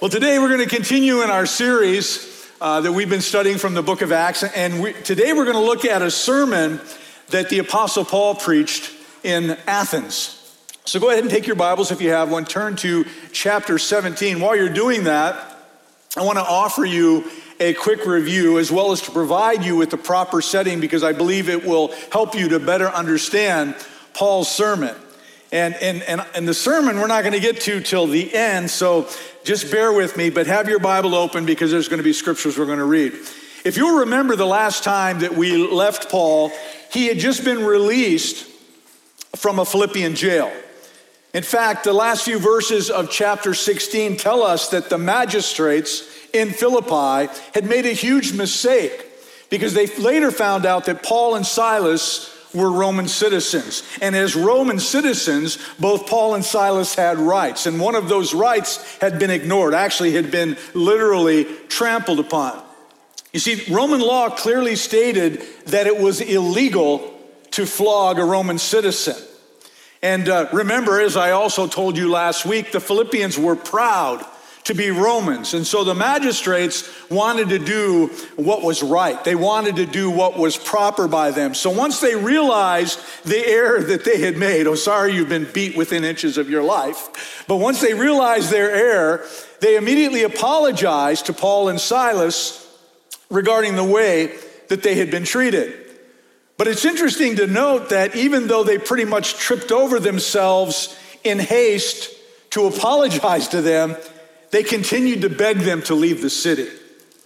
Well, today we're going to continue in our series uh, that we've been studying from the book of Acts. And we, today we're going to look at a sermon that the Apostle Paul preached in Athens. So go ahead and take your Bibles if you have one, turn to chapter 17. While you're doing that, I want to offer you a quick review as well as to provide you with the proper setting because I believe it will help you to better understand Paul's sermon. And, and, and, and the sermon we're not going to get to till the end, so just bear with me, but have your Bible open because there's going to be scriptures we're going to read. If you'll remember the last time that we left Paul, he had just been released from a Philippian jail. In fact, the last few verses of chapter 16 tell us that the magistrates in Philippi had made a huge mistake because they later found out that Paul and Silas were Roman citizens. And as Roman citizens, both Paul and Silas had rights. And one of those rights had been ignored, actually, had been literally trampled upon. You see, Roman law clearly stated that it was illegal to flog a Roman citizen. And uh, remember, as I also told you last week, the Philippians were proud to be Romans. And so the magistrates wanted to do what was right. They wanted to do what was proper by them. So once they realized the error that they had made, oh, sorry, you've been beat within inches of your life. But once they realized their error, they immediately apologized to Paul and Silas regarding the way that they had been treated. But it's interesting to note that even though they pretty much tripped over themselves in haste to apologize to them, they continued to beg them to leave the city.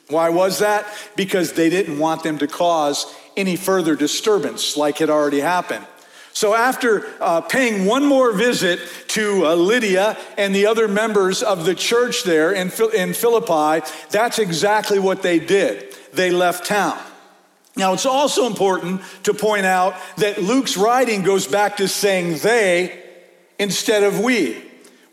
Why was that? Because they didn't want them to cause any further disturbance like had already happened. So, after uh, paying one more visit to uh, Lydia and the other members of the church there in, in Philippi, that's exactly what they did. They left town. Now, it's also important to point out that Luke's writing goes back to saying they instead of we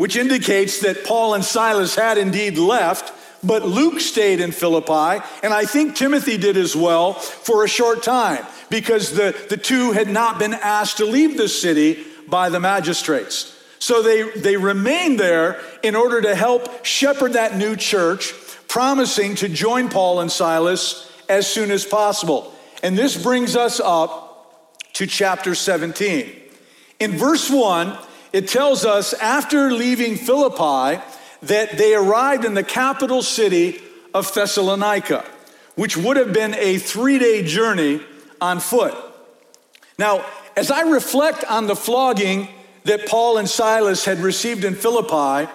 which indicates that Paul and Silas had indeed left, but Luke stayed in Philippi, and I think Timothy did as well for a short time because the, the two had not been asked to leave the city by the magistrates. So they, they remained there in order to help shepherd that new church, promising to join Paul and Silas as soon as possible. And this brings us up to chapter 17. In verse 1, it tells us after leaving Philippi that they arrived in the capital city of Thessalonica, which would have been a three day journey on foot. Now, as I reflect on the flogging that Paul and Silas had received in Philippi,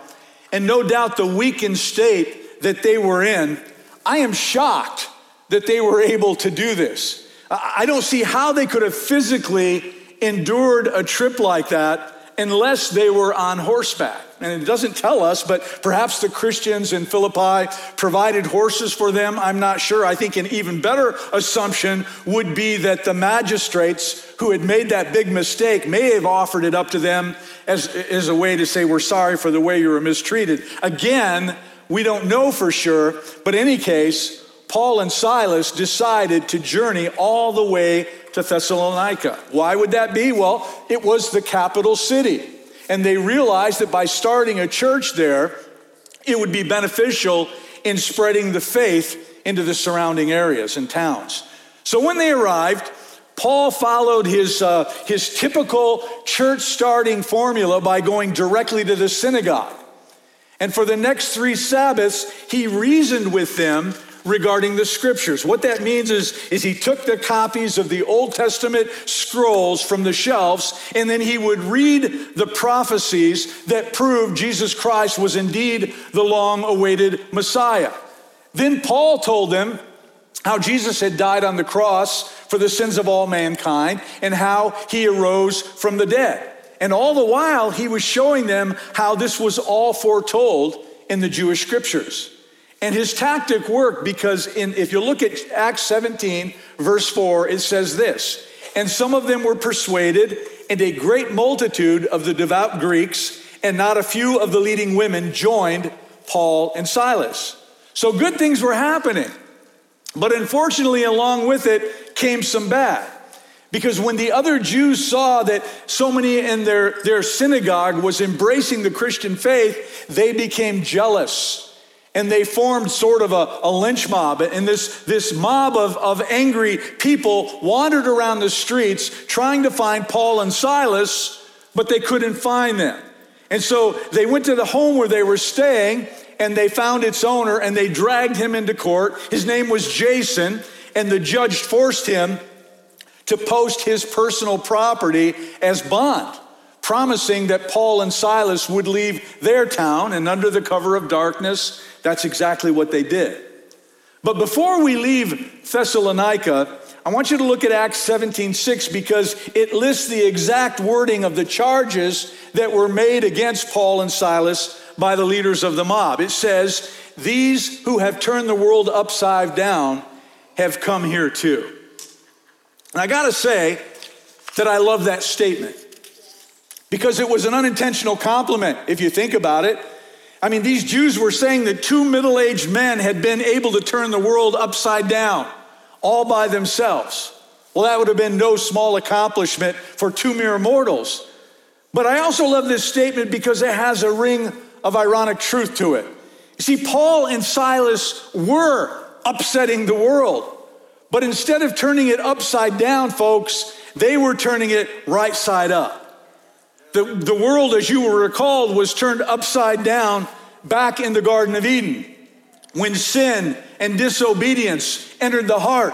and no doubt the weakened state that they were in, I am shocked that they were able to do this. I don't see how they could have physically endured a trip like that unless they were on horseback. And it doesn't tell us, but perhaps the Christians in Philippi provided horses for them. I'm not sure. I think an even better assumption would be that the magistrates who had made that big mistake may have offered it up to them as, as a way to say, We're sorry for the way you were mistreated. Again, we don't know for sure, but in any case, Paul and Silas decided to journey all the way to Thessalonica. Why would that be? Well, it was the capital city. And they realized that by starting a church there, it would be beneficial in spreading the faith into the surrounding areas and towns. So when they arrived, Paul followed his, uh, his typical church starting formula by going directly to the synagogue. And for the next three Sabbaths, he reasoned with them regarding the scriptures. What that means is, is he took the copies of the Old Testament scrolls from the shelves, and then he would read the prophecies that proved Jesus Christ was indeed the long awaited Messiah. Then Paul told them how Jesus had died on the cross for the sins of all mankind and how he arose from the dead. And all the while, he was showing them how this was all foretold in the Jewish scriptures. And his tactic worked because in, if you look at Acts 17, verse 4, it says this And some of them were persuaded, and a great multitude of the devout Greeks and not a few of the leading women joined Paul and Silas. So good things were happening. But unfortunately, along with it came some bad. Because when the other Jews saw that so many in their, their synagogue was embracing the Christian faith, they became jealous and they formed sort of a, a, lynch mob. And this, this mob of, of angry people wandered around the streets trying to find Paul and Silas, but they couldn't find them. And so they went to the home where they were staying and they found its owner and they dragged him into court. His name was Jason, and the judge forced him to post his personal property as bond promising that Paul and Silas would leave their town, and under the cover of darkness, that's exactly what they did. But before we leave Thessalonica, I want you to look at Acts 17:6 because it lists the exact wording of the charges that were made against Paul and Silas by the leaders of the mob. It says, "These who have turned the world upside down have come here too." And I got to say that I love that statement because it was an unintentional compliment, if you think about it. I mean, these Jews were saying that two middle aged men had been able to turn the world upside down all by themselves. Well, that would have been no small accomplishment for two mere mortals. But I also love this statement because it has a ring of ironic truth to it. You see, Paul and Silas were upsetting the world. But instead of turning it upside down, folks, they were turning it right side up. The, the world, as you will recall, was turned upside down back in the Garden of Eden when sin and disobedience entered the heart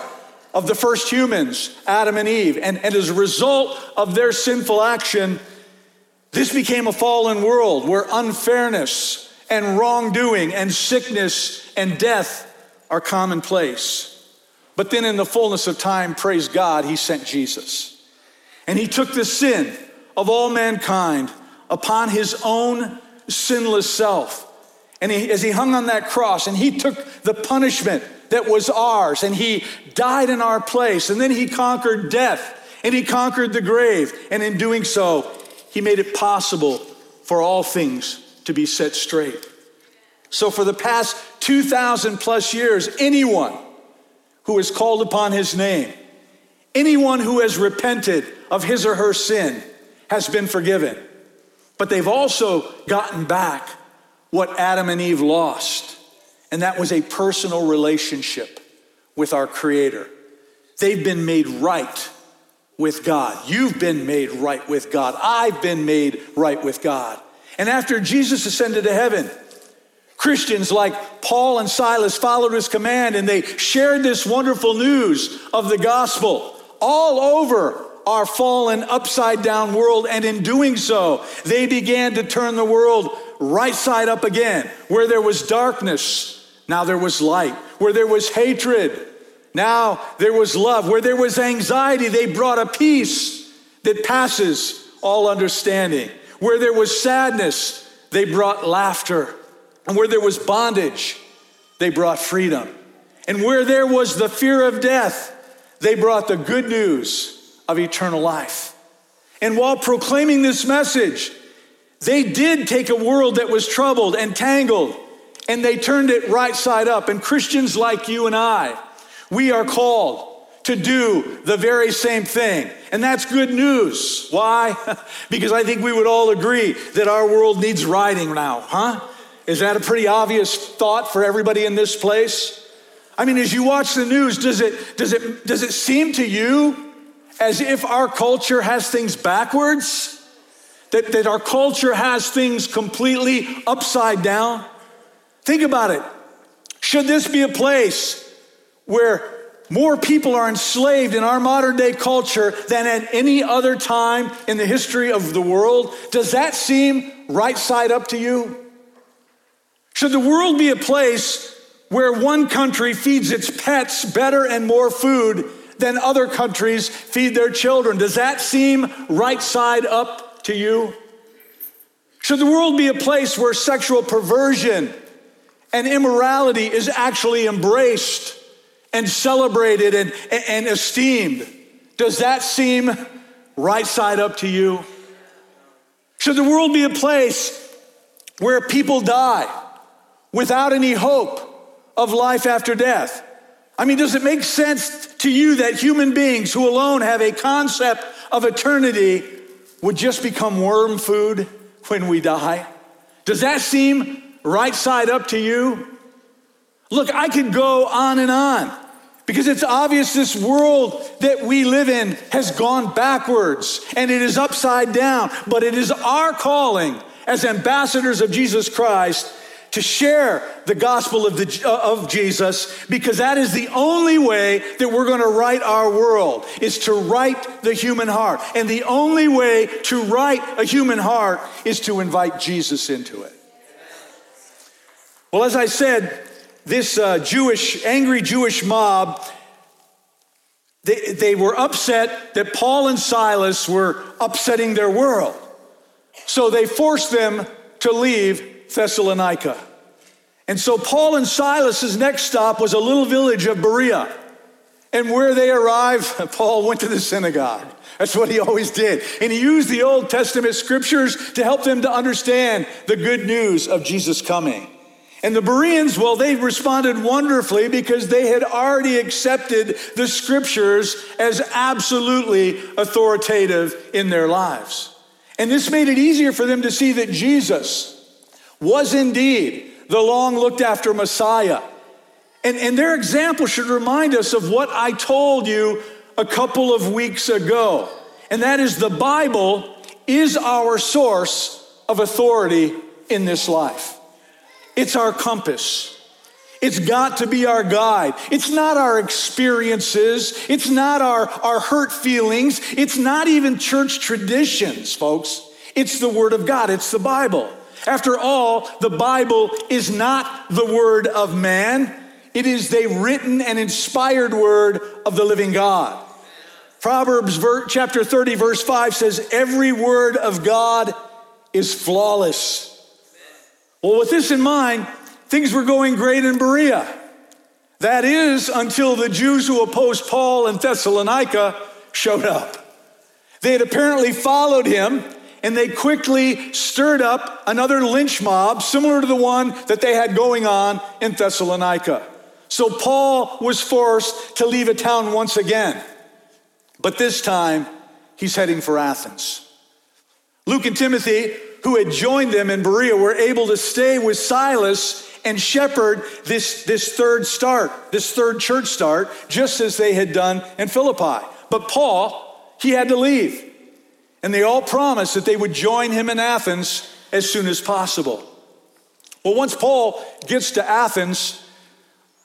of the first humans, Adam and Eve. And, and as a result of their sinful action, this became a fallen world where unfairness and wrongdoing and sickness and death are commonplace. But then, in the fullness of time, praise God, He sent Jesus. And He took the sin of all mankind upon his own sinless self. And he, as he hung on that cross and he took the punishment that was ours and he died in our place and then he conquered death and he conquered the grave. And in doing so, he made it possible for all things to be set straight. So, for the past 2,000 plus years, anyone who has called upon his name, anyone who has repented of his or her sin, has been forgiven. But they've also gotten back what Adam and Eve lost, and that was a personal relationship with our Creator. They've been made right with God. You've been made right with God. I've been made right with God. And after Jesus ascended to heaven, Christians like Paul and Silas followed his command and they shared this wonderful news of the gospel all over our fallen, upside down world. And in doing so, they began to turn the world right side up again. Where there was darkness, now there was light. Where there was hatred, now there was love. Where there was anxiety, they brought a peace that passes all understanding. Where there was sadness, they brought laughter. And where there was bondage, they brought freedom. And where there was the fear of death, they brought the good news of eternal life. And while proclaiming this message, they did take a world that was troubled and tangled and they turned it right side up. And Christians like you and I, we are called to do the very same thing. And that's good news. Why? because I think we would all agree that our world needs righting now, huh? Is that a pretty obvious thought for everybody in this place? I mean, as you watch the news, does it, does it, does it seem to you as if our culture has things backwards, that, that our culture has things completely upside down. Think about it. Should this be a place where more people are enslaved in our modern day culture than at any other time in the history of the world? Does that seem right side up to you? Should the world be a place where one country feeds its pets better and more food than other countries feed their children. Does that seem right side up to you? Should the world be a place where sexual perversion and immorality is actually embraced and celebrated and, and esteemed? Does that seem right side up to you? Should the world be a place where people die without any hope of life after death? I mean, does it make sense to you that human beings who alone have a concept of eternity would just become worm food when we die? Does that seem right side up to you? Look, I could go on and on because it's obvious this world that we live in has gone backwards and it is upside down. But it is our calling as ambassadors of Jesus Christ to share the gospel of, the, uh, of Jesus because that is the only way that we're going to right our world is to right the human heart. And the only way to right a human heart is to invite Jesus into it. Well, as I said, this uh, Jewish, angry Jewish mob, they, they were upset that Paul and Silas were upsetting their world. So they forced them to leave Thessalonica. And so Paul and Silas's next stop was a little village of Berea. And where they arrived, Paul went to the synagogue. That's what he always did. And he used the Old Testament scriptures to help them to understand the good news of Jesus coming. And the Bereans, well, they responded wonderfully because they had already accepted the scriptures as absolutely authoritative in their lives. And this made it easier for them to see that Jesus was indeed the long looked after Messiah. And, and their example should remind us of what I told you a couple of weeks ago. And that is the Bible is our source of authority in this life. It's our compass. It's got to be our guide. It's not our experiences. It's not our, our hurt feelings. It's not even church traditions, folks. It's the Word of God. It's the Bible. After all, the Bible is not the word of man, it is the written and inspired word of the living God. Proverbs chapter 30, verse 5 says, Every word of God is flawless. Well, with this in mind, things were going great in Berea. That is, until the Jews who opposed Paul in Thessalonica showed up. They had apparently followed him and they quickly stirred up another lynch mob similar to the one that they had going on in Thessalonica. So Paul was forced to leave a town once again. But this time, he's heading for Athens. Luke and Timothy, who had joined them in Berea, were able to stay with Silas and shepherd this, this third start, this third church start, just as they had done in Philippi. But Paul, he had to leave. And they all promised that they would join him in Athens as soon as possible. Well, once Paul gets to Athens,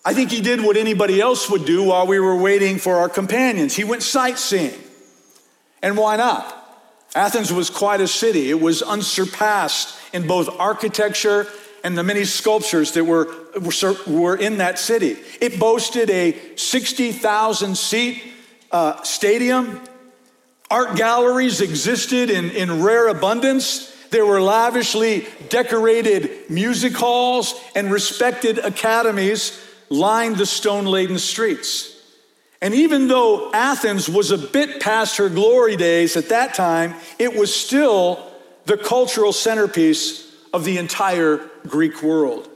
I think he did what anybody else would do while we were waiting for our companions. He went sightseeing. And why not? Athens was quite a city. It was unsurpassed in both architecture and the many sculptures that were, were in that city. It boasted a 60,000 seat uh, stadium. Art galleries existed in, in rare abundance. There were lavishly decorated music halls and respected academies lined the stone laden streets. And even though Athens was a bit past her glory days at that time, it was still the cultural centerpiece of the entire Greek world.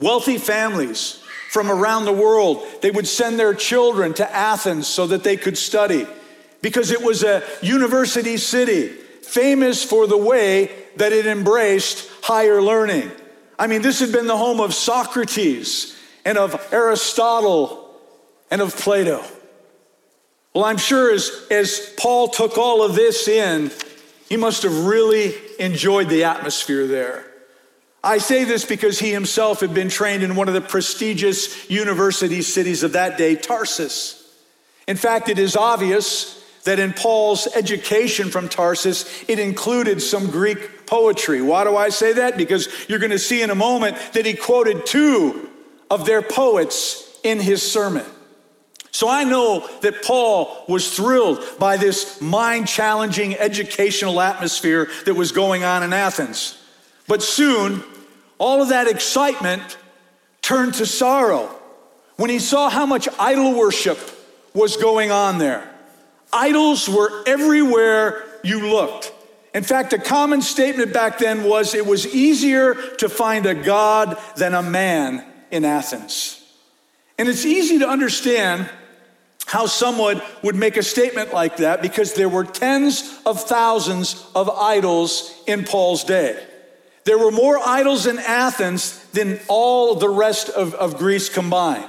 Wealthy families from around the world, they would send their children to Athens so that they could study because it was a university city famous for the way that it embraced higher learning. I mean, this had been the home of Socrates and of Aristotle and of Plato. Well, I'm sure as, as Paul took all of this in, he must have really enjoyed the atmosphere there. I say this because he himself had been trained in one of the prestigious university cities of that day, Tarsus. In fact, it is obvious that in Paul's education from Tarsus, it included some Greek poetry. Why do I say that? Because you're going to see in a moment that he quoted two of their poets in his sermon. So I know that Paul was thrilled by this mind challenging educational atmosphere that was going on in Athens. But soon, all of that excitement turned to sorrow when he saw how much idol worship was going on there. Idols were everywhere you looked. In fact, a common statement back then was it was easier to find a God than a man in Athens. And it's easy to understand how someone would make a statement like that because there were tens of thousands of idols in Paul's day. There were more idols in Athens than all the rest of, of Greece combined.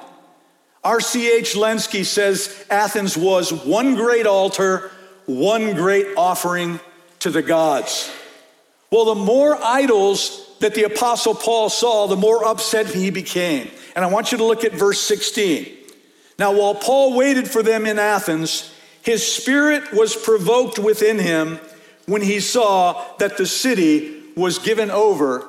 R.C.H. Lenski says Athens was one great altar, one great offering to the gods. Well, the more idols that the Apostle Paul saw, the more upset he became. And I want you to look at verse 16. Now, while Paul waited for them in Athens, his spirit was provoked within him when he saw that the city was given over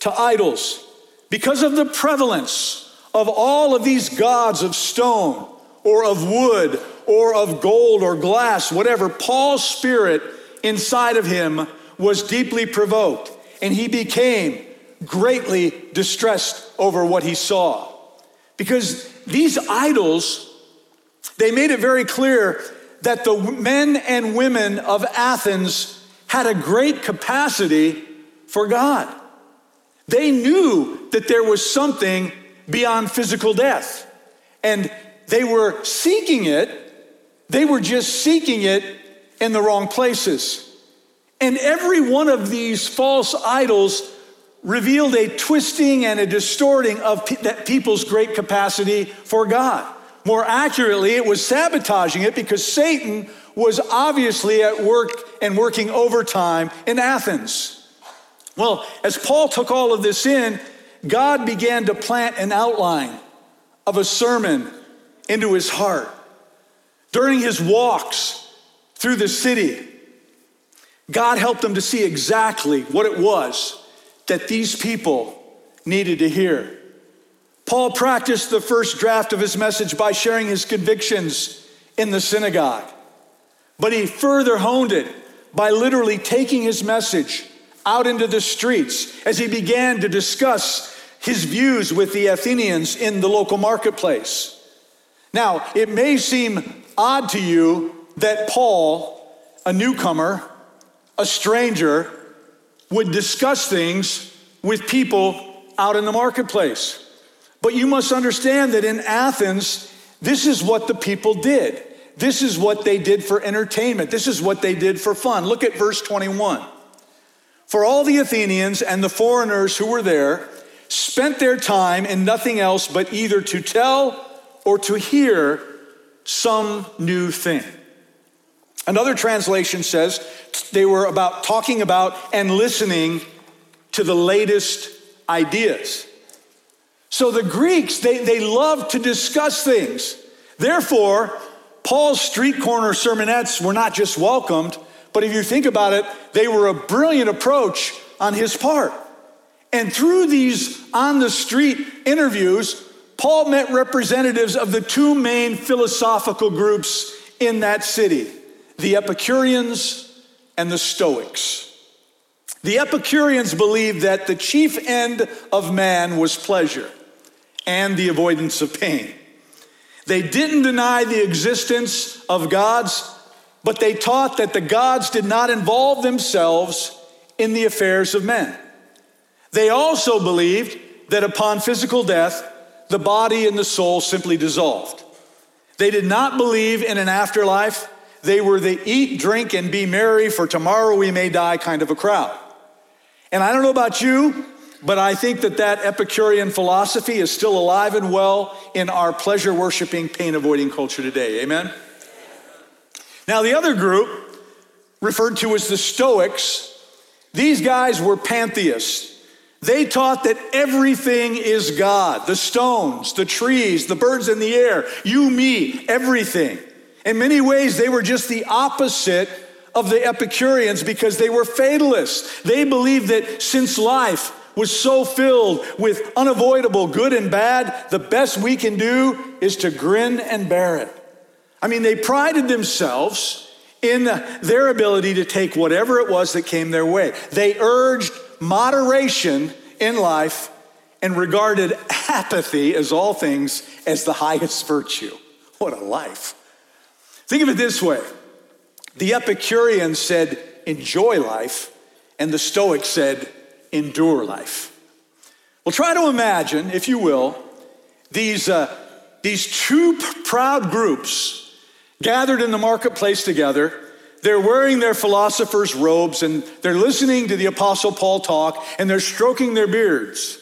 to idols. Because of the prevalence of all of these gods of stone or of wood or of gold or glass, whatever, Paul's spirit inside of him was deeply provoked and he became greatly distressed over what he saw. Because these idols, they made it very clear that the men and women of Athens had a great capacity for God. They knew that there was something beyond physical death. And they were seeking it, they were just seeking it in the wrong places. And every one of these false idols revealed a twisting and a distorting of that people's great capacity for God. More accurately, it was sabotaging it because Satan was obviously at work and working overtime in Athens. Well, as Paul took all of this in, God began to plant an outline of a sermon into his heart. During his walks through the city, God helped him to see exactly what it was that these people needed to hear. Paul practiced the first draft of his message by sharing his convictions in the synagogue, but he further honed it by literally taking his message out into the streets as he began to discuss his views with the Athenians in the local marketplace. Now, it may seem odd to you that Paul, a newcomer, a stranger, would discuss things with people out in the marketplace. But you must understand that in Athens, this is what the people did. This is what they did for entertainment. This is what they did for fun. Look at verse 21. For all the Athenians and the foreigners who were there, spent their time in nothing else but either to tell or to hear some new thing. Another translation says they were about talking about and listening to the latest ideas. So the Greeks, they, they love to discuss things. Therefore, Paul's street corner sermonettes were not just welcomed, but if you think about it, they were a brilliant approach on his part. And through these on the street interviews, Paul met representatives of the two main philosophical groups in that city the Epicureans and the Stoics. The Epicureans believed that the chief end of man was pleasure and the avoidance of pain. They didn't deny the existence of gods, but they taught that the gods did not involve themselves in the affairs of men. They also believed that upon physical death, the body and the soul simply dissolved. They did not believe in an afterlife. They were the eat, drink, and be merry, for tomorrow we may die kind of a crowd. And I don't know about you, but I think that that Epicurean philosophy is still alive and well in our pleasure worshiping, pain avoiding culture today. Amen? Now, the other group, referred to as the Stoics, these guys were pantheists. They taught that everything is God the stones, the trees, the birds in the air, you, me, everything. In many ways, they were just the opposite of the Epicureans because they were fatalists. They believed that since life was so filled with unavoidable good and bad, the best we can do is to grin and bear it. I mean, they prided themselves in their ability to take whatever it was that came their way. They urged moderation in life and regarded apathy as all things as the highest virtue. What a life. Think of it this way the Epicureans said, enjoy life, and the Stoics said, endure life. Well, try to imagine, if you will, these, uh, these two proud groups gathered in the marketplace together They're wearing their philosopher's robes and they're listening to the Apostle Paul talk and they're stroking their beards.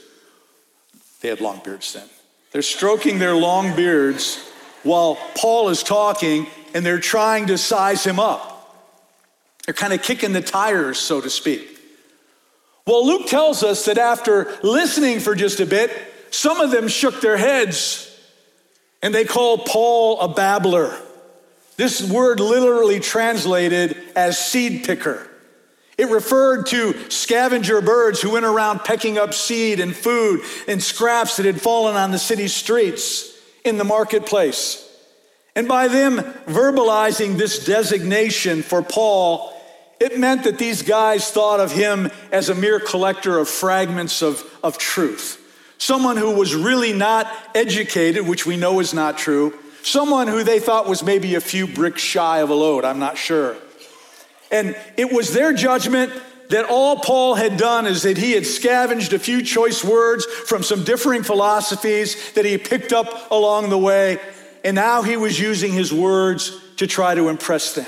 They had long beards then. They're stroking their long beards while Paul is talking and they're trying to size him up. They're kind of kicking the tires, so to speak. Well, Luke tells us that after listening for just a bit, some of them shook their heads and they called Paul a babbler. This word literally translated as seed picker. It referred to scavenger birds who went around pecking up seed and food and scraps that had fallen on the city streets in the marketplace. And by them verbalizing this designation for Paul, it meant that these guys thought of him as a mere collector of fragments of, of truth. Someone who was really not educated, which we know is not true. Someone who they thought was maybe a few bricks shy of a load, I'm not sure. And it was their judgment that all Paul had done is that he had scavenged a few choice words from some differing philosophies that he picked up along the way and now he was using his words to try to impress them.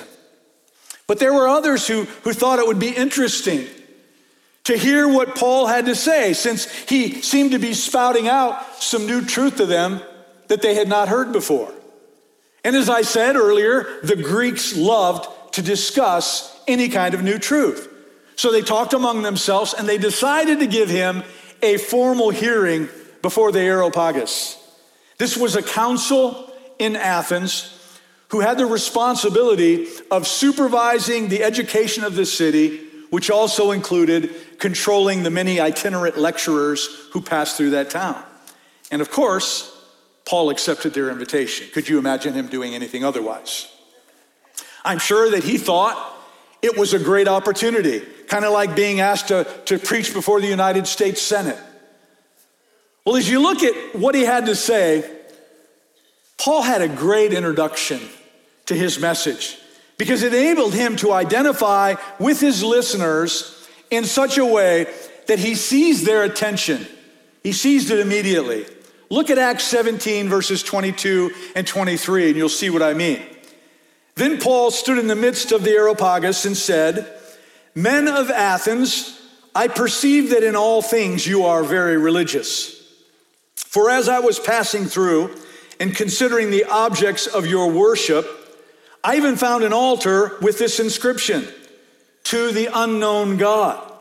But there were others who, who thought it would be interesting to hear what Paul had to say, since he seemed to be spouting out some new truth to them that they had not heard before. And as I said earlier, the Greeks loved to discuss any kind of new truth. So they talked among themselves and they decided to give him a formal hearing before the Areopagus. This was a council in Athens who had the responsibility of supervising the education of the city, which also included controlling the many itinerant lecturers who passed through that town. And of course, Paul accepted their invitation. Could you imagine him doing anything otherwise? I'm sure that he thought it was a great opportunity, kind of like being asked to, to preach before the United States Senate. Well, as you look at what he had to say, Paul had a great introduction to his message because it enabled him to identify with his listeners in such a way that he seized their attention. He seized it immediately. Look at Acts 17, verses 22 and 23, and you'll see what I mean. Then Paul stood in the midst of the Areopagus and said, Men of Athens, I perceive that in all things you are very religious. For as I was passing through, and considering the objects of your worship, I even found an altar with this inscription to the unknown God.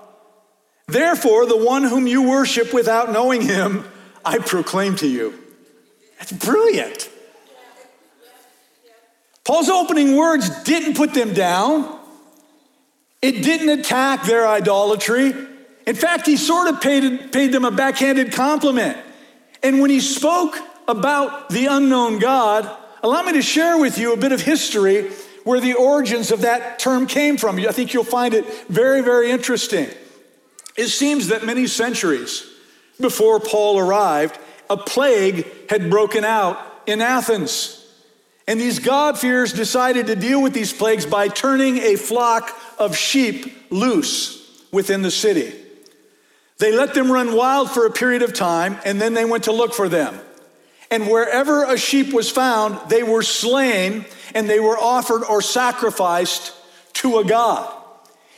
Therefore, the one whom you worship without knowing him, I proclaim to you. That's brilliant. Paul's opening words didn't put them down, it didn't attack their idolatry. In fact, he sort of paid, paid them a backhanded compliment. And when he spoke about the unknown God, allow me to share with you a bit of history where the origins of that term came from. I think you'll find it very, very interesting. It seems that many centuries before Paul arrived, a plague had broken out in Athens. And these God-fearers decided to deal with these plagues by turning a flock of sheep loose within the city. They let them run wild for a period of time, and then they went to look for them. And wherever a sheep was found, they were slain and they were offered or sacrificed to a god.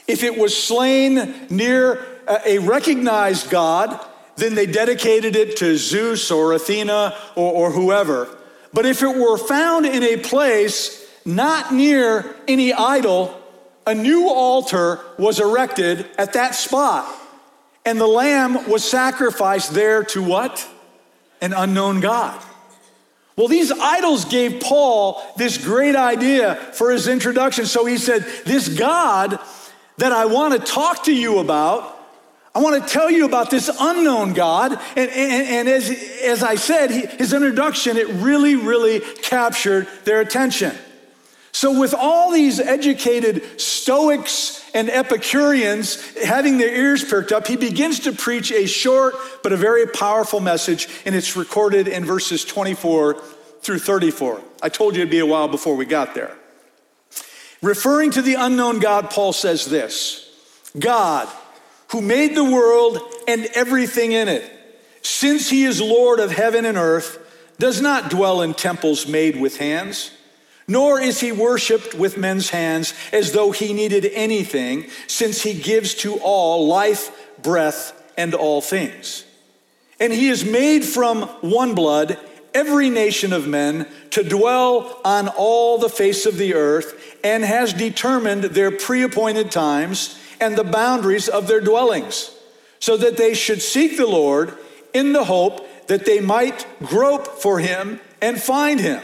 If it was slain near uh, a recognized god, then they dedicated it to Zeus or Athena or, or whoever. But if it were found in a place not near any idol, a new altar was erected at that spot. And the lamb was sacrificed there to what? an unknown God. Well, these idols gave Paul this great idea for his introduction. So he said, This God that I want to talk to you about, I want to tell you about this unknown God. And, and, and as, as I said, he, his introduction, it really, really captured their attention. So, with all these educated Stoics and Epicureans having their ears perked up, he begins to preach a short but a very powerful message, and it's recorded in verses 24 through 34. I told you it'd be a while before we got there. Referring to the unknown God, Paul says this God, who made the world and everything in it, since he is Lord of heaven and earth, does not dwell in temples made with hands Nor is he worshiped with men's hands as though he needed anything, since he gives to all life, breath, and all things. And he is made from one blood every nation of men to dwell on all the face of the earth, and has determined their pre appointed times and the boundaries of their dwellings, so that they should seek the Lord in the hope that they might grope for him and find him,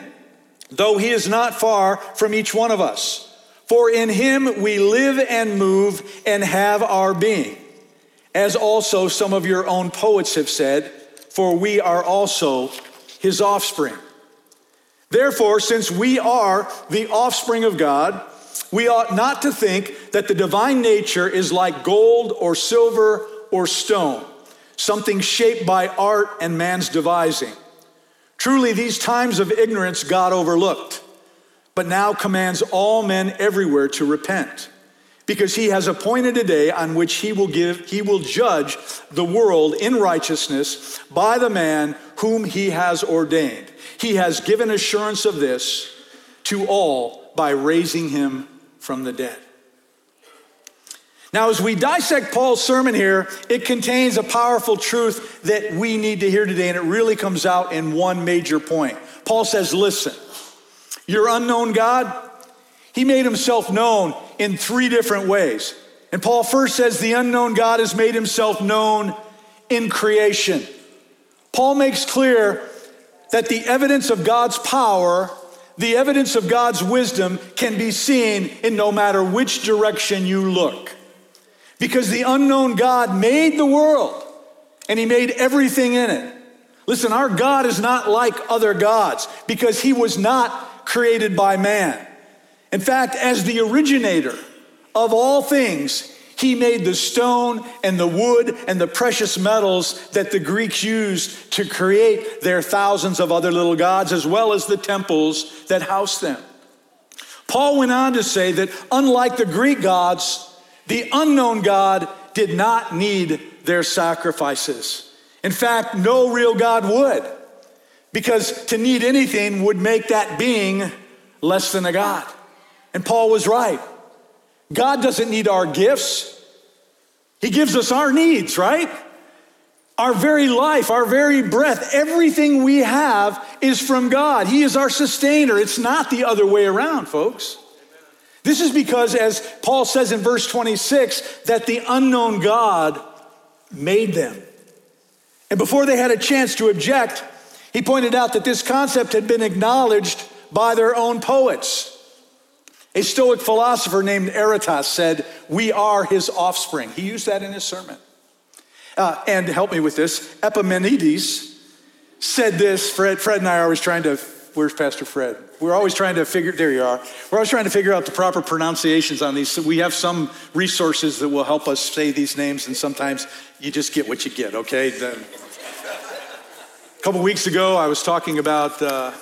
though he is not far from each one of us. For in him we live and move and have our being. As also some of your own poets have said, for we are also his offspring. Therefore, since we are the offspring of God, we ought not to think that the divine nature is like gold or silver or stone, something shaped by art and man's devising. Truly, these times of ignorance God overlooked, but now commands all men everywhere to repent, because he has appointed a day on which he will give he will judge the world in righteousness by the man whom he has ordained. He has given assurance of this to all by raising him from the dead. Now, as we dissect Paul's sermon here, it contains a powerful truth that we need to hear today, and it really comes out in one major point. Paul says, Listen, your unknown God, he made himself known in three different ways. And Paul first says, The unknown God has made himself known in creation. Paul makes clear that the evidence of God's power, the evidence of God's wisdom, can be seen in no matter which direction you look. Because the unknown God made the world and he made everything in it. Listen, our God is not like other gods because he was not created by man. In fact, as the originator of all things, he made the stone and the wood and the precious metals that the Greeks used to create their thousands of other little gods, as well as the temples that house them. Paul went on to say that unlike the Greek gods, the unknown God did not need their sacrifices. In fact, no real God would, because to need anything would make that being less than a God. And Paul was right. God doesn't need our gifts, He gives us our needs, right? Our very life, our very breath, everything we have is from God. He is our sustainer. It's not the other way around, folks. This is because, as Paul says in verse 26, that the unknown God made them. And before they had a chance to object, he pointed out that this concept had been acknowledged by their own poets. A Stoic philosopher named Aratus said, We are his offspring. He used that in his sermon. Uh, and help me with this, Epimenides said this. Fred, Fred and I are always trying to Where's Pastor Fred? We're always trying to figure, there you are. We're always trying to figure out the proper pronunciations on these. So we have some resources that will help us say these names, and sometimes you just get what you get, okay? Then, a couple weeks ago, I was talking about uh,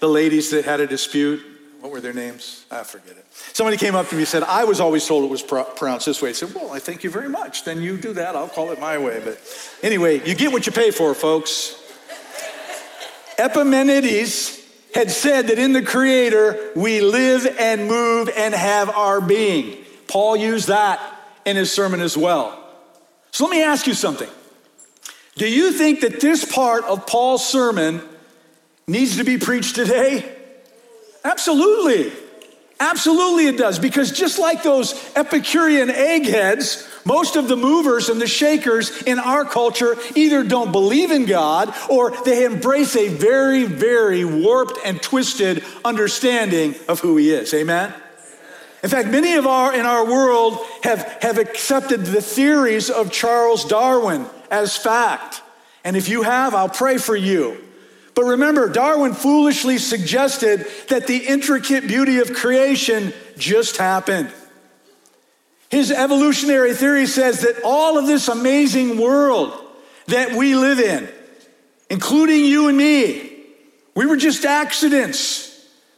the ladies that had a dispute. What were their names? I forget it. Somebody came up to me and said, I was always told it was pronounced this way. I said, Well, I thank you very much. Then you do that. I'll call it my way. But anyway, you get what you pay for, folks. Epimenides had said that in the Creator we live and move and have our being. Paul used that in his sermon as well. So let me ask you something. Do you think that this part of Paul's sermon needs to be preached today? Absolutely. Absolutely, it does. Because just like those Epicurean eggheads, most of the movers and the shakers in our culture either don't believe in God or they embrace a very, very warped and twisted understanding of who He is. Amen? In fact, many of our in our world have, have accepted the theories of Charles Darwin as fact. And if you have, I'll pray for you. But remember, Darwin foolishly suggested that the intricate beauty of creation just happened. His evolutionary theory says that all of this amazing world that we live in, including you and me, we were just accidents.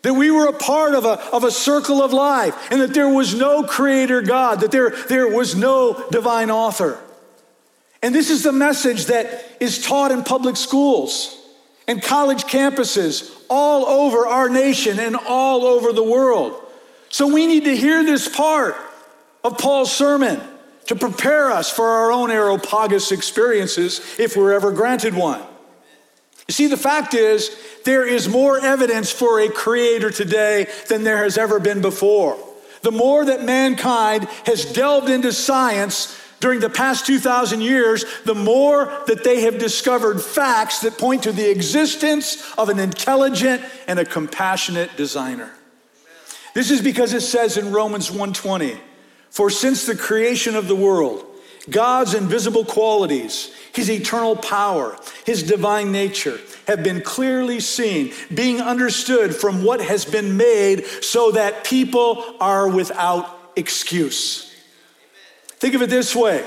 That we were a part of a, of a circle of life, and that there was no creator God, that there, there was no divine author. And this is the message that is taught in public schools. And college campuses all over our nation and all over the world. So we need to hear this part of Paul's sermon to prepare us for our own Areopagus experiences if we're ever granted one. You see, the fact is, there is more evidence for a creator today than there has ever been before. The more that mankind has delved into science during the past 2,000 years, the more that they have discovered facts that point to the existence of an intelligent and a compassionate designer. This is because it says in Romans 1:20, "For since the creation of the world, God's invisible qualities, his eternal power, his divine nature have been clearly seen, being understood from what has been made, so that people are without excuse. Think of it this way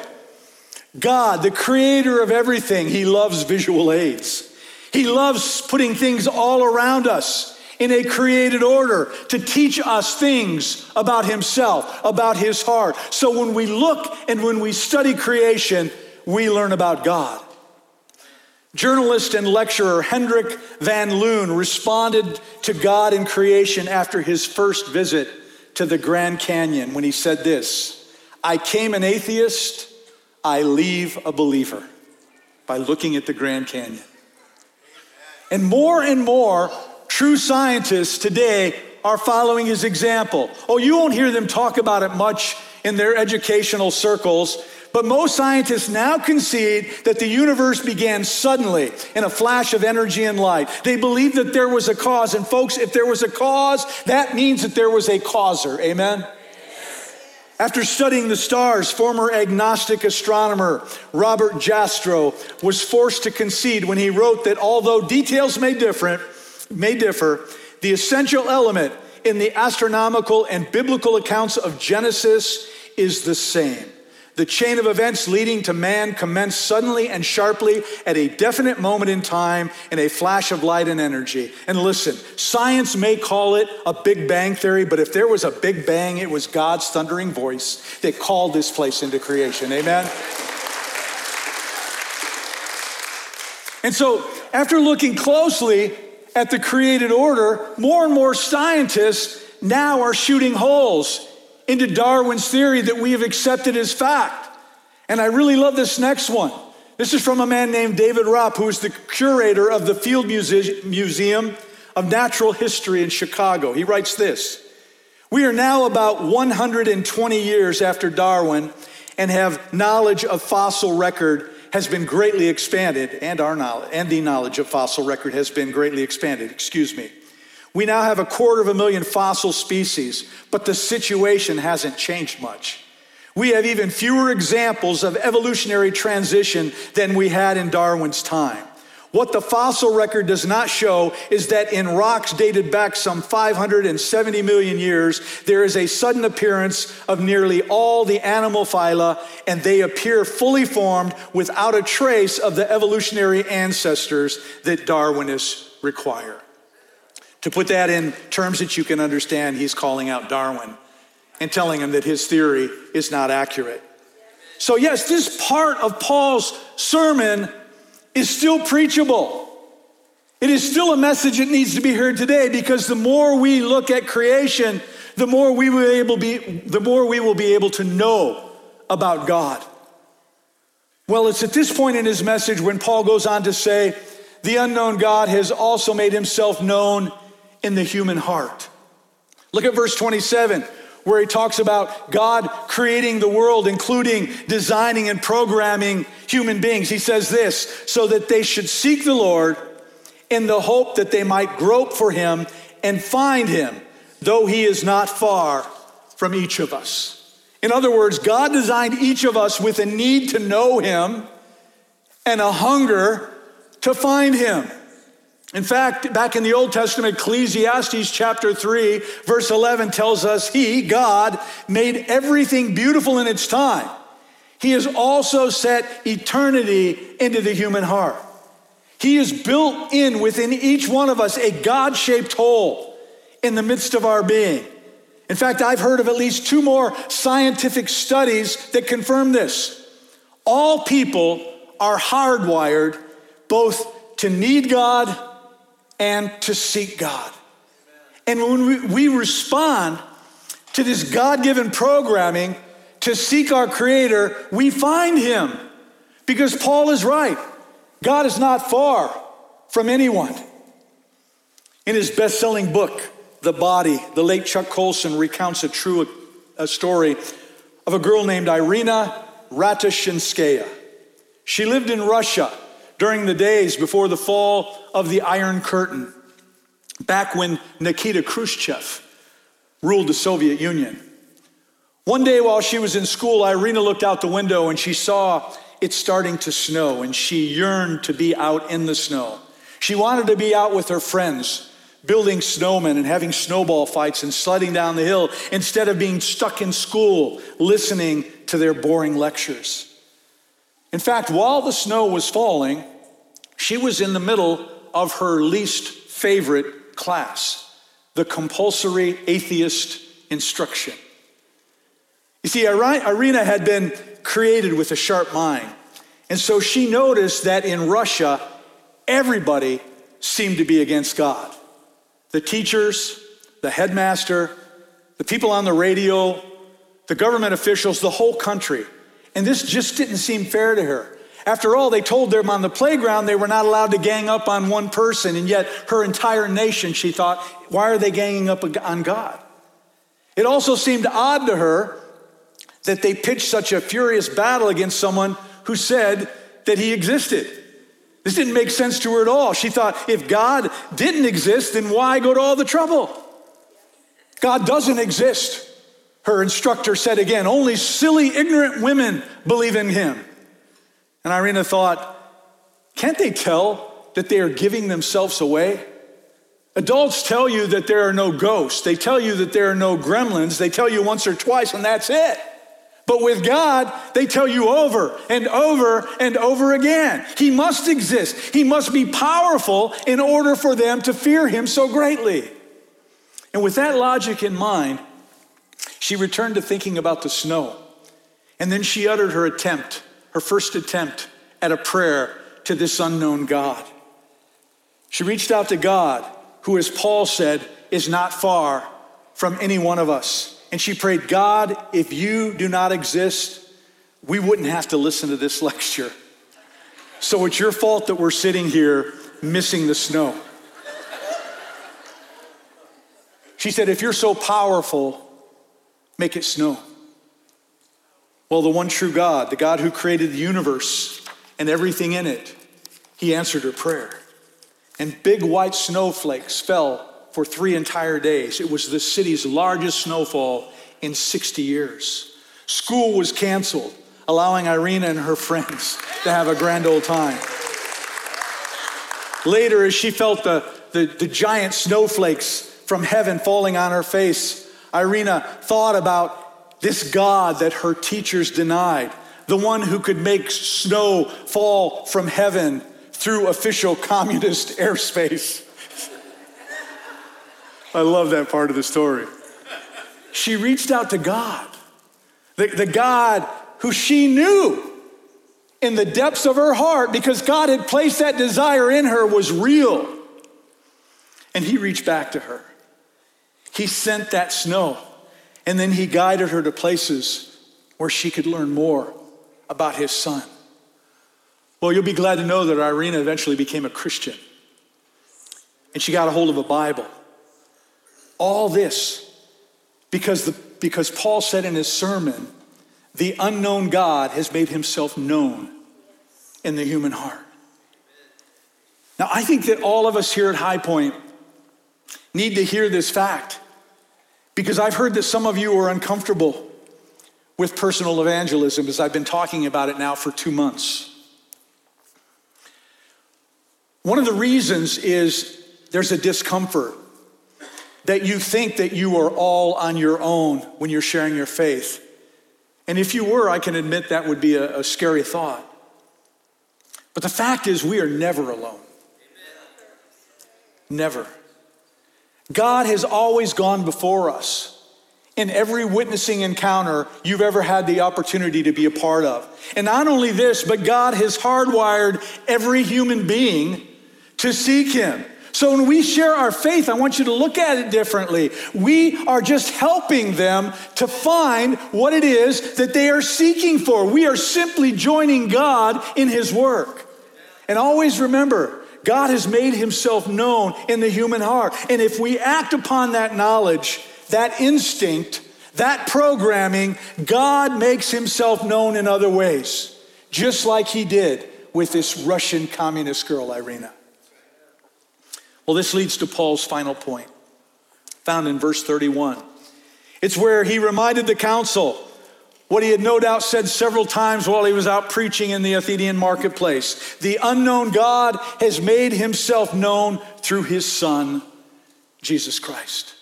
God, the creator of everything, he loves visual aids. He loves putting things all around us in a created order to teach us things about himself, about his heart. So when we look and when we study creation, we learn about God. Journalist and lecturer Hendrik van Loon responded to God in creation after his first visit to the Grand Canyon when he said this I came an atheist, I leave a believer by looking at the Grand Canyon. And more and more true scientists today are following his example. Oh, you won't hear them talk about it much in their educational circles but most scientists now concede that the universe began suddenly in a flash of energy and light. They believe that there was a cause. And folks, if there was a cause, that means that there was a causer. Amen? After studying the stars, former agnostic astronomer Robert Jastrow was forced to concede when he wrote that although details may differ, may differ, the essential element in the astronomical and biblical accounts of Genesis is the same. The chain of events leading to man commenced suddenly and sharply at a definite moment in time in a flash of light and energy. And listen, science may call it a Big Bang theory, but if there was a Big Bang, it was God's thundering voice that called this place into creation. Amen? And so, after looking closely at the created order, more and more scientists now are shooting holes into Darwin's theory that we have accepted as fact. And I really love this next one. This is from a man named David Raup, who is the curator of the Field Muse- Museum of Natural History in Chicago. He writes this We are now about 120 years after Darwin and have knowledge of fossil record has been greatly expanded, and our knowledge and the knowledge of fossil record has been greatly expanded, excuse me. We now have a quarter of a million fossil species, but the situation hasn't changed much. We have even fewer examples of evolutionary transition than we had in Darwin's time. What the fossil record does not show is that in rocks dated back some 570 million years, there is a sudden appearance of nearly all the animal phyla, and they appear fully formed without a trace of the evolutionary ancestors that Darwinists require. To put that in terms that you can understand, he's calling out Darwin and telling him that his theory is not accurate. So, yes, this part of Paul's sermon is still preachable. It is still a message that needs to be heard today because the more we look at creation, the more we will able be, the more we will be able to know about God. Well, it's at this point in his message when Paul goes on to say, the unknown God has also made himself known in the human heart. Look at verse 27, where he talks about God creating the world, including designing and programming human beings. He says this so that they should seek the Lord in the hope that they might grope for him and find him, though he is not far from each of us. In other words, God designed each of us with a need to know him and a hunger to find him. In fact, back in the Old Testament, Ecclesiastes chapter 3, verse 11 tells us He, God, made everything beautiful in its time. He has also set eternity into the human heart. He has built in within each one of us a God shaped hole in the midst of our being. In fact, I've heard of at least two more scientific studies that confirm this. All people are hardwired both to need God and to seek God. And when we, we respond to this God given programming to seek our Creator, we find Him. Because Paul is right. God is not far from anyone. In his best selling book, The Body, the late Chuck Colson recounts a true a story of a girl named Irina Ratushinskaya. She lived in Russia during the days before the fall of the Iron Curtain, back when Nikita Khrushchev ruled the Soviet Union. One day while she was in school, Irina looked out the window and she saw it starting to snow, and she yearned to be out in the snow. She wanted to be out with her friends, building snowmen and having snowball fights and sledding down the hill instead of being stuck in school listening to their boring lectures. In fact, while the snow was falling, she was in the middle of her least favorite class, the compulsory atheist instruction. You see, Irina had been created with a sharp mind. And so she noticed that in Russia, everybody seemed to be against God the teachers, the headmaster, the people on the radio, the government officials, the whole country. And this just didn't seem fair to her. After all, they told them on the playground they were not allowed to gang up on one person, and yet her entire nation, she thought, why are they ganging up on God? It also seemed odd to her that they pitched such a furious battle against someone who said that he existed. This didn't make sense to her at all. She thought, if God didn't exist, then why go to all the trouble? God doesn't exist. Her instructor said again, only silly, ignorant women believe in him. And Irina thought, can't they tell that they are giving themselves away? Adults tell you that there are no ghosts. They tell you that there are no gremlins. They tell you once or twice, and that's it. But with God, they tell you over and over and over again. He must exist. He must be powerful in order for them to fear him so greatly. And with that logic in mind, she returned to thinking about the snow. And then she uttered her attempt her first attempt at a prayer to this unknown God. She reached out to God, who, as Paul said, is not far from any one of us. And she prayed, God, if you do not exist, we wouldn't have to listen to this lecture. So it's your fault that we're sitting here missing the snow. She said, If you're so powerful, make it snow. Well, the one true God, the God who created the universe and everything in it, he answered her prayer. And big white snowflakes fell for three entire days. It was the city's largest snowfall in 60 years. School was canceled, allowing Irina and her friends to have a grand old time. Later, as she felt the, the, the giant snowflakes from heaven falling on her face, Irina thought about this God that her teachers denied, the one who could make snow fall from heaven through official communist airspace. I love that part of the story. She reached out to God, the, the God who she knew in the depths of her heart because God had placed that desire in her was real. And he reached back to her. He sent that snow and then he guided her to places where she could learn more about his son. Well, you'll be glad to know that Irina eventually became a Christian. And she got a hold of a Bible. All this because, the, because Paul said in his sermon, the unknown God has made himself known in the human heart. Now, I think that all of us here at High Point need to hear this fact because I've heard that some of you are uncomfortable with personal evangelism as I've been talking about it now for two months. One of the reasons is there's a discomfort that you think that you are all on your own when you're sharing your faith. And if you were, I can admit that would be a, a scary thought. But the fact is, we are never alone. Never. God has always gone before us in every witnessing encounter you've ever had the opportunity to be a part of. And not only this, but God has hardwired every human being to seek Him. So when we share our faith, I want you to look at it differently. We are just helping them to find what it is that they are seeking for. We are simply joining God in His work. And always remember, God has made Himself known in the human heart. And if we act upon that knowledge, that instinct, that programming, God makes Himself known in other ways, just like He did with this Russian communist girl, Irina. Well, this leads to Paul's final point, found in verse 31. It's where he reminded the council what he had no doubt said several times while he was out preaching in the Athenian marketplace. The unknown God has made himself known through his Son, Jesus Christ.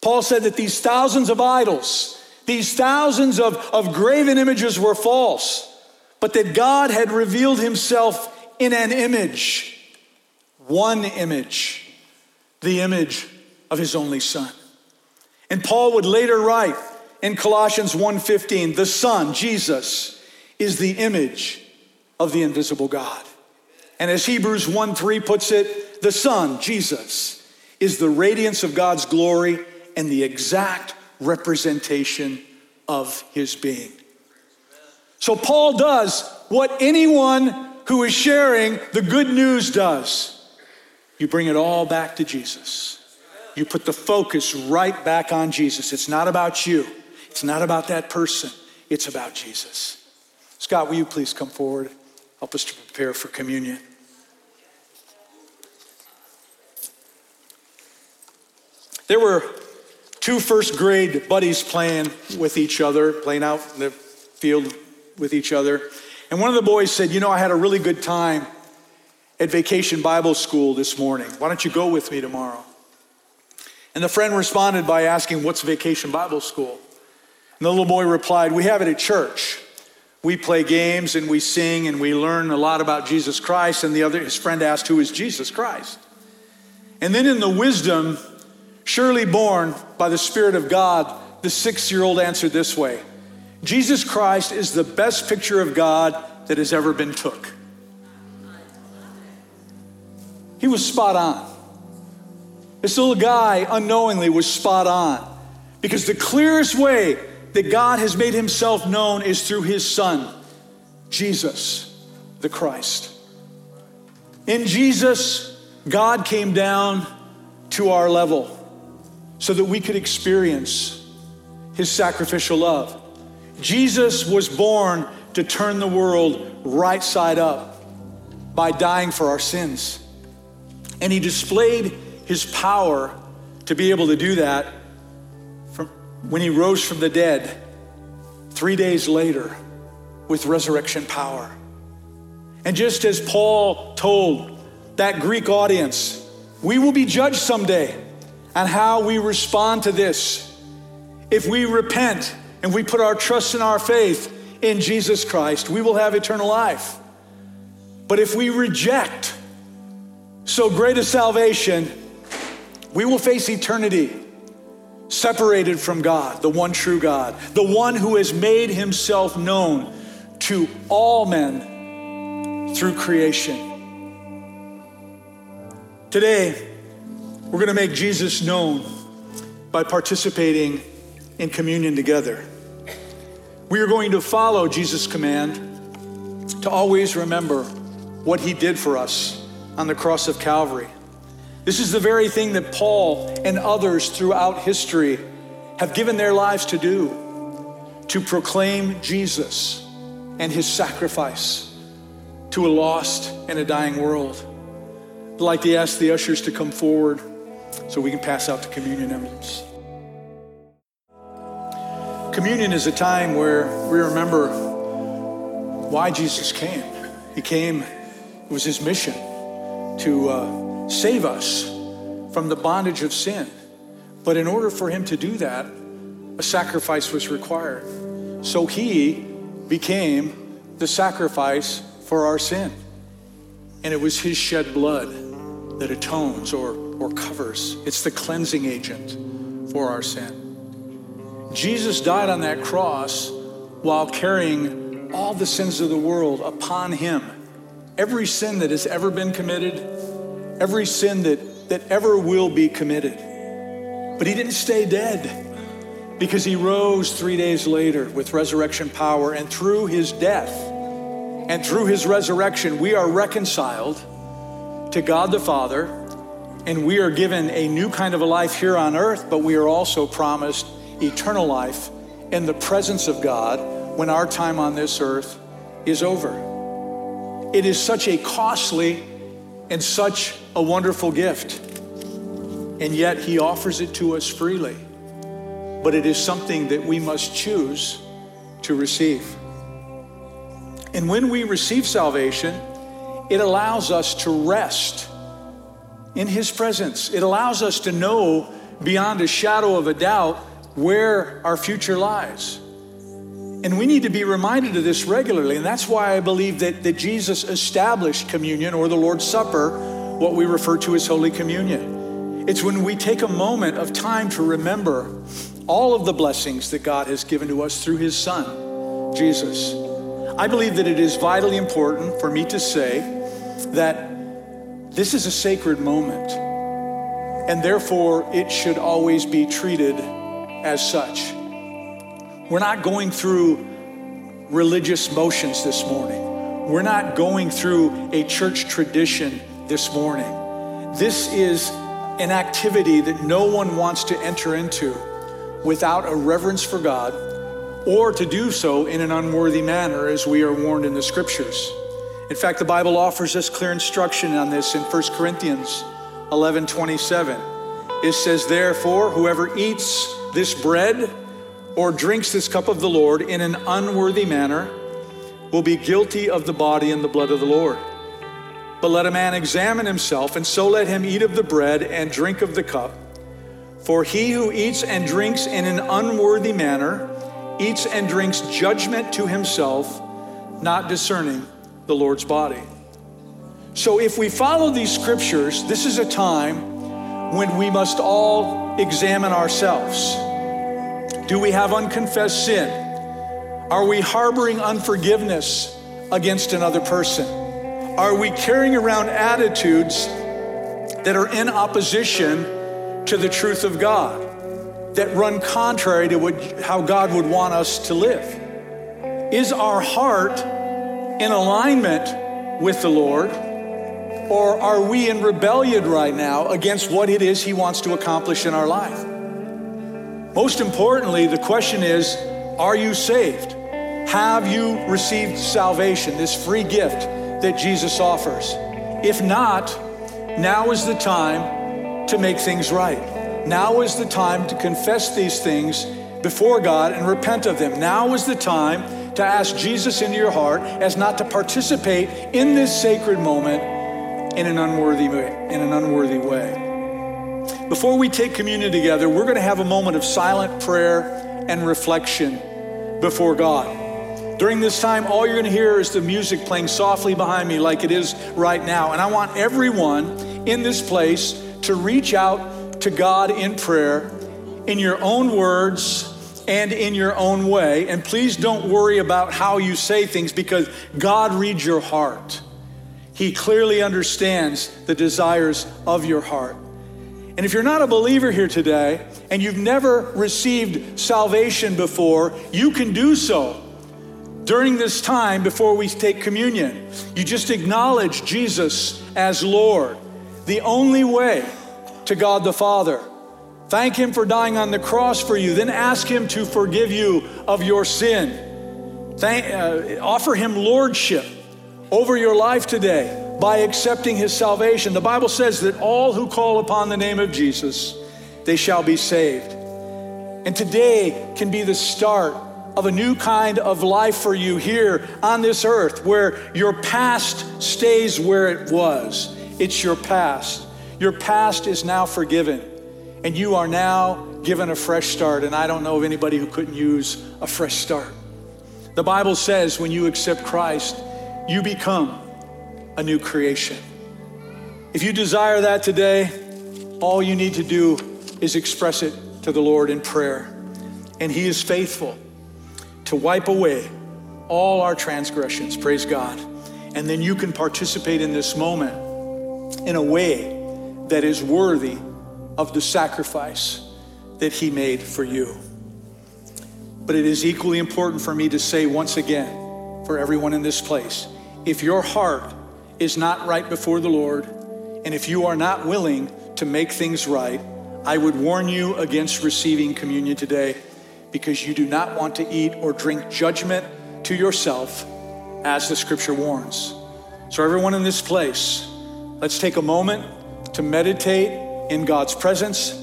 Paul said that these thousands of idols, these thousands of, of graven images were false, but that God had revealed himself in an image one image, the image of his only son. And Paul would later write in Colossians 1:15, the son, Jesus, is the image of the invisible God. And as Hebrews 1:3 puts it, the son, Jesus, is the radiance of God's glory and the exact representation of his being. So Paul does what anyone who is sharing the good news does. You bring it all back to Jesus. You put the focus right back on Jesus. It's not about you, it's not about that person, it's about Jesus. Scott, will you please come forward? Help us to prepare for communion. There were two first grade buddies playing with each other, playing out in the field with each other. And one of the boys said, You know, I had a really good time at Vacation Bible School this morning. Why don't you go with me tomorrow? And the friend responded by asking, What's Vacation Bible School? And the little boy replied, We have it at church. We play games and we sing and we learn a lot about Jesus Christ. And the other, his friend asked, Who is Jesus Christ? And then in the wisdom, surely born by the Spirit of God, the six year old answered this way Jesus Christ is the best picture of God that has ever been took. He was spot on. This little guy unknowingly was spot on because the clearest way that God has made himself known is through his son, Jesus, the Christ. In Jesus, God came down to our level so that we could experience his sacrificial love. Jesus was born to turn the world right side up by dying for our sins. And he displayed his power to be able to do that when he rose from the dead three days later with resurrection power. And just as Paul told that Greek audience, we will be judged someday on how we respond to this. If we repent and we put our trust and our faith in Jesus Christ, we will have eternal life. But if we reject so great a salvation, we will face eternity separated from God, the one true God, the one who has made himself known to all men through creation. Today, we're going to make Jesus known by participating in communion together. We are going to follow Jesus' command to always remember what he did for us on the cross of Calvary. This is the very thing that Paul and others throughout history have given their lives to do to proclaim Jesus and his sacrifice to a lost and a dying world. I'd like to ask the ushers to come forward so we can pass out the communion emblems. Communion is a time where we remember why Jesus came. He came, it was his mission to uh, save us from the bondage of sin. But in order for him to do that, a sacrifice was required. So he became the sacrifice for our sin. And it was his shed blood that atones or, or covers, it's the cleansing agent for our sin. Jesus died on that cross while carrying all the sins of the world upon him Every sin that has ever been committed, every sin that, that ever will be committed. But he didn't stay dead because he rose three days later with resurrection power, and through his death and through his resurrection, we are reconciled to God the Father, and we are given a new kind of a life here on earth, but we are also promised eternal life in the presence of God when our time on this earth is over. It is such a costly and such a wonderful gift, and yet he offers it to us freely but it is something that we must choose to receive. And when we receive salvation, it allows us to rest in His presence. It allows us to know beyond a shadow of a doubt where our future lies. And we need to be reminded of this regularly. And that's why I believe that, that Jesus established communion or the Lord's Supper, what we refer to as Holy Communion. It's when we take a moment of time to remember all of the blessings that God has given to us through His Son, Jesus. I believe that it is vitally important for me to say that this is a sacred moment, and therefore it should always be treated as such. We're not going through religious motions this morning. We're not going through a church tradition this morning. This is an activity that no one wants to enter into without a reverence for God or to do so in an unworthy manner, as we are warned in the scriptures. In fact, the Bible offers us clear instruction on this in 1 Corinthians 11 27. It says, Therefore, whoever eats this bread or drinks this cup of the Lord in an unworthy manner will be guilty of the body and the blood of the Lord. But let a man examine himself, and so let him eat of the bread and drink of the cup. For he who eats and drinks in an unworthy manner eats and drinks judgment to himself, not discerning the Lord's body. So, if we follow these scriptures, this is a time when we must all examine ourselves. Do we have unconfessed sin? Are we harboring unforgiveness against another person? Are we carrying around attitudes that are in opposition? to the truth of God, that run contrary to what, how God would want us to live? Is our heart in alignment with the Lord, or are we in rebellion right now against what it is He wants to accomplish in our life? Most importantly, the question is Are you saved? Have you received salvation, this free gift that Jesus offers? If not, now is the time to make things right. Now is the time to confess these things before God and repent of them. Now is the time to ask Jesus into your heart as not to participate in this sacred moment in an unworthy way, in an unworthy way. Before we take communion together, we're going to have a moment of silent prayer and reflection before God. During this time, all you're going to hear is the music playing softly behind me, like it is right now. And I want everyone in this place to reach out to God in prayer in your own words and in your own way. And please don't worry about how you say things because God reads your heart. He clearly understands the desires of your heart. And if you're not a believer here today and you've never received salvation before, you can do so during this time before we take communion. You just acknowledge Jesus as Lord. The only way to God the Father. Thank Him for dying on the cross for you. Then ask Him to forgive you of your sin. Thank, uh, offer Him lordship over your life today by accepting His salvation. The Bible says that all who call upon the name of Jesus, they shall be saved. And today can be the start of a new kind of life for you here on this earth where your past stays where it was. It's your past. Your past is now forgiven, and you are now given a fresh start. And I don't know of anybody who couldn't use a fresh start. The Bible says when you accept Christ, you become a new creation. If you desire that today, all you need to do is express it to the Lord in prayer. And He is faithful to wipe away all our transgressions. Praise God. And then you can participate in this moment in a way that is worthy of the sacrifice that he made for you. But it is equally important for me to say once again, for everyone in this place, if your heart is not right before the Lord, and if you are not willing to make things right, I would warn you against receiving communion today because you do not want to eat or drink judgment to yourself as the scripture warns. So, everyone in this place, let's take a moment to meditate in God's presence.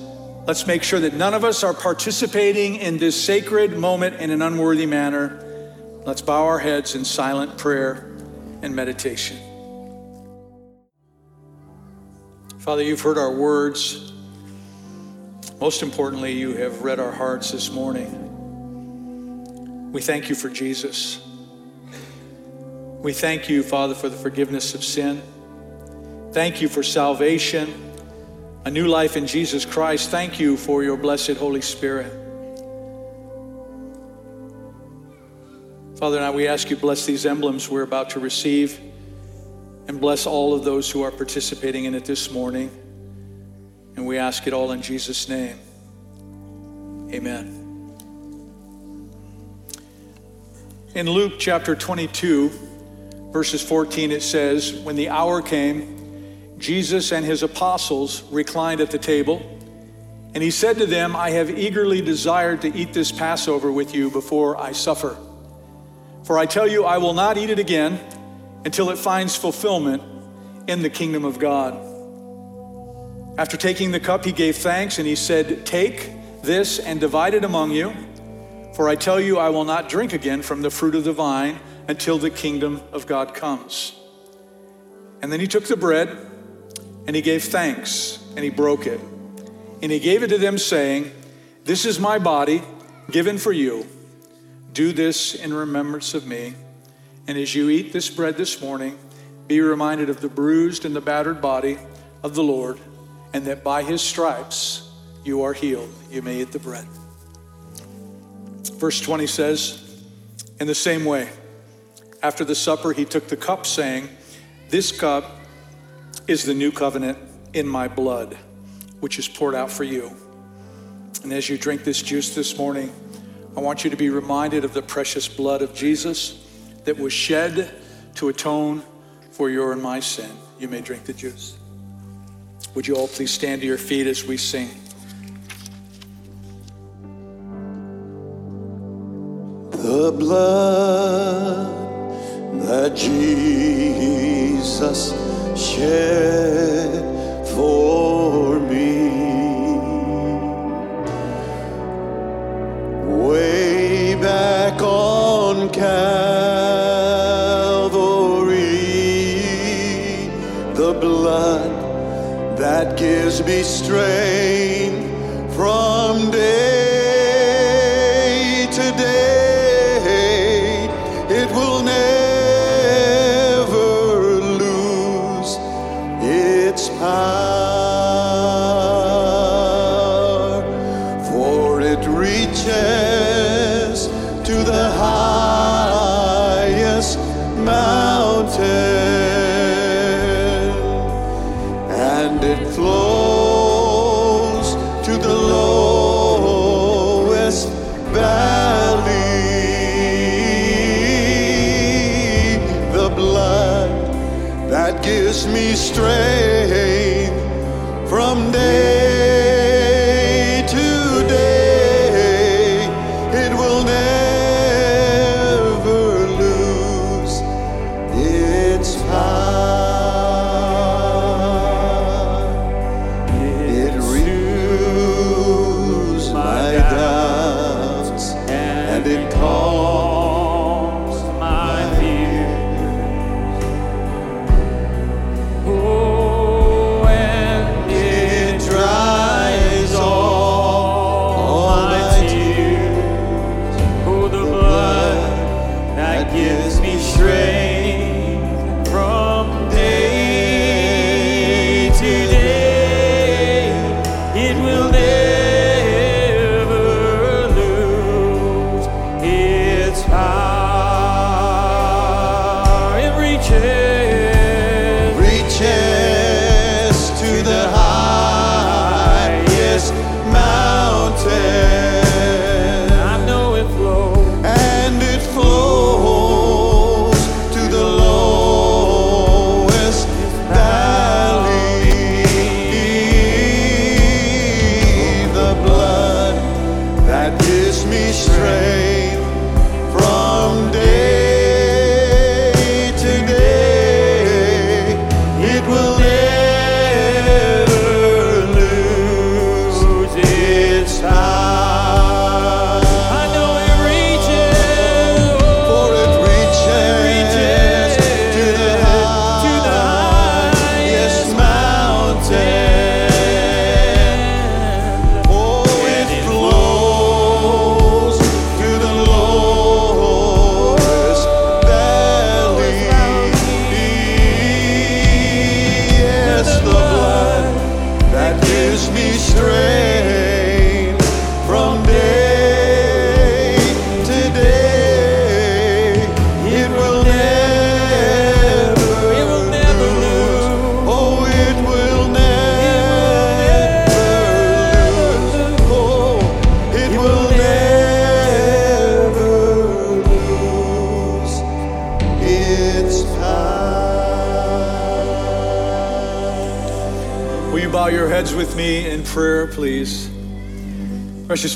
Let's make sure that none of us are participating in this sacred moment in an unworthy manner. Let's bow our heads in silent prayer and meditation. Father, you've heard our words. Most importantly, you have read our hearts this morning. We thank you for Jesus. We thank you, Father, for the forgiveness of sin. Thank you for salvation, a new life in Jesus Christ. Thank you for your blessed Holy Spirit. Father, now we ask you bless these emblems we're about to receive and bless all of those who are participating in it this morning. And we ask it all in Jesus' name. Amen. In Luke chapter 22, verses 14, it says, When the hour came, Jesus and his apostles reclined at the table, and he said to them, I have eagerly desired to eat this Passover with you before I suffer. For I tell you, I will not eat it again until it finds fulfillment in the kingdom of God. After taking the cup, he gave thanks and he said, Take this and divide it among you. For I tell you, I will not drink again from the fruit of the vine until the kingdom of God comes. And then he took the bread and he gave thanks and he broke it. And he gave it to them, saying, This is my body given for you. Do this in remembrance of me. And as you eat this bread this morning, be reminded of the bruised and the battered body of the Lord, and that by his stripes you are healed. You may eat the bread. Verse 20 says, In the same way, after the supper, he took the cup, saying, This cup is the new covenant in my blood, which is poured out for you. And as you drink this juice this morning, I want you to be reminded of the precious blood of Jesus that was shed to atone for your and my sin. You may drink the juice. Would you all please stand to your feet as we sing? The blood that Jesus shed for me. Way back on Calvary, that gives me strength from day to day. It will never lose its power, for it reaches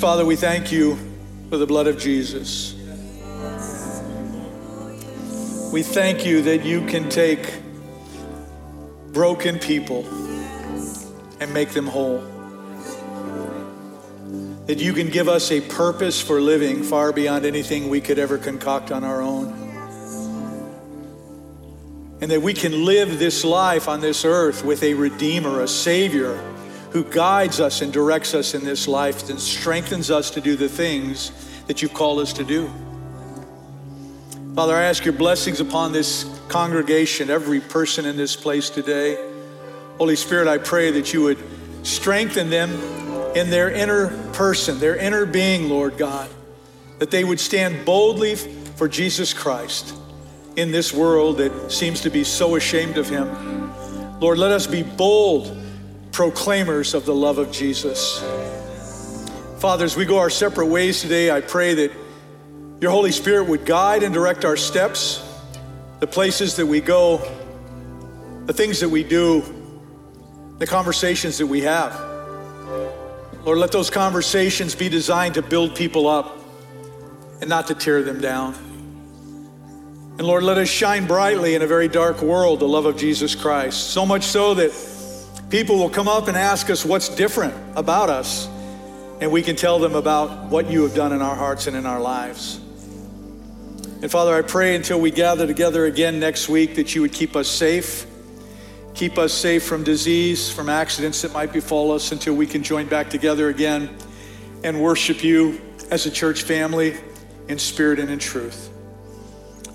Father, we thank you for the blood of Jesus. We thank you that you can take broken people and make them whole. That you can give us a purpose for living far beyond anything we could ever concoct on our own. And that we can live this life on this earth with a Redeemer, a Savior who guides us and directs us in this life and strengthens us to do the things that you've called us to do. Father, I ask your blessings upon this congregation, every person in this place today. Holy Spirit, I pray that you would strengthen them in their inner person, their inner being, Lord God, that they would stand boldly for Jesus Christ in this world that seems to be so ashamed of him. Lord, let us be bold proclaimers of the love of Jesus. Father, as we go our separate ways today, I pray that your Holy Spirit would guide and direct our steps, the places that we go, the things that we do, the conversations that we have. Lord, let those conversations be designed to build people up and not to tear them down. And Lord, let us shine brightly in a very dark world the love of Jesus Christ. So much so that people will come up and ask us what's different about us, and we can tell them about what you have done in our hearts and in our lives. And Father, I pray until we gather together again next week that you would keep us safe, keep us safe from disease, from accidents that might befall us until we can join back together again and worship you as a church family in spirit and in truth.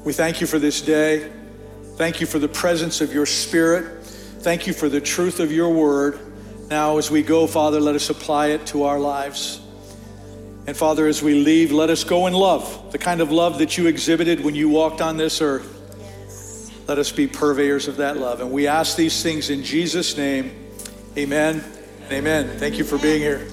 We thank you for this day. Thank you for the presence of your spirit. Thank you for the truth of your word. Now, as we go, Father, let us apply it to our lives. And Father, as we leave, let us go in love, the kind of love that you exhibited when you walked on this earth. Let us be purveyors of that love. And we ask these things in Jesus' name. Amen. Amen. Thank you for being here.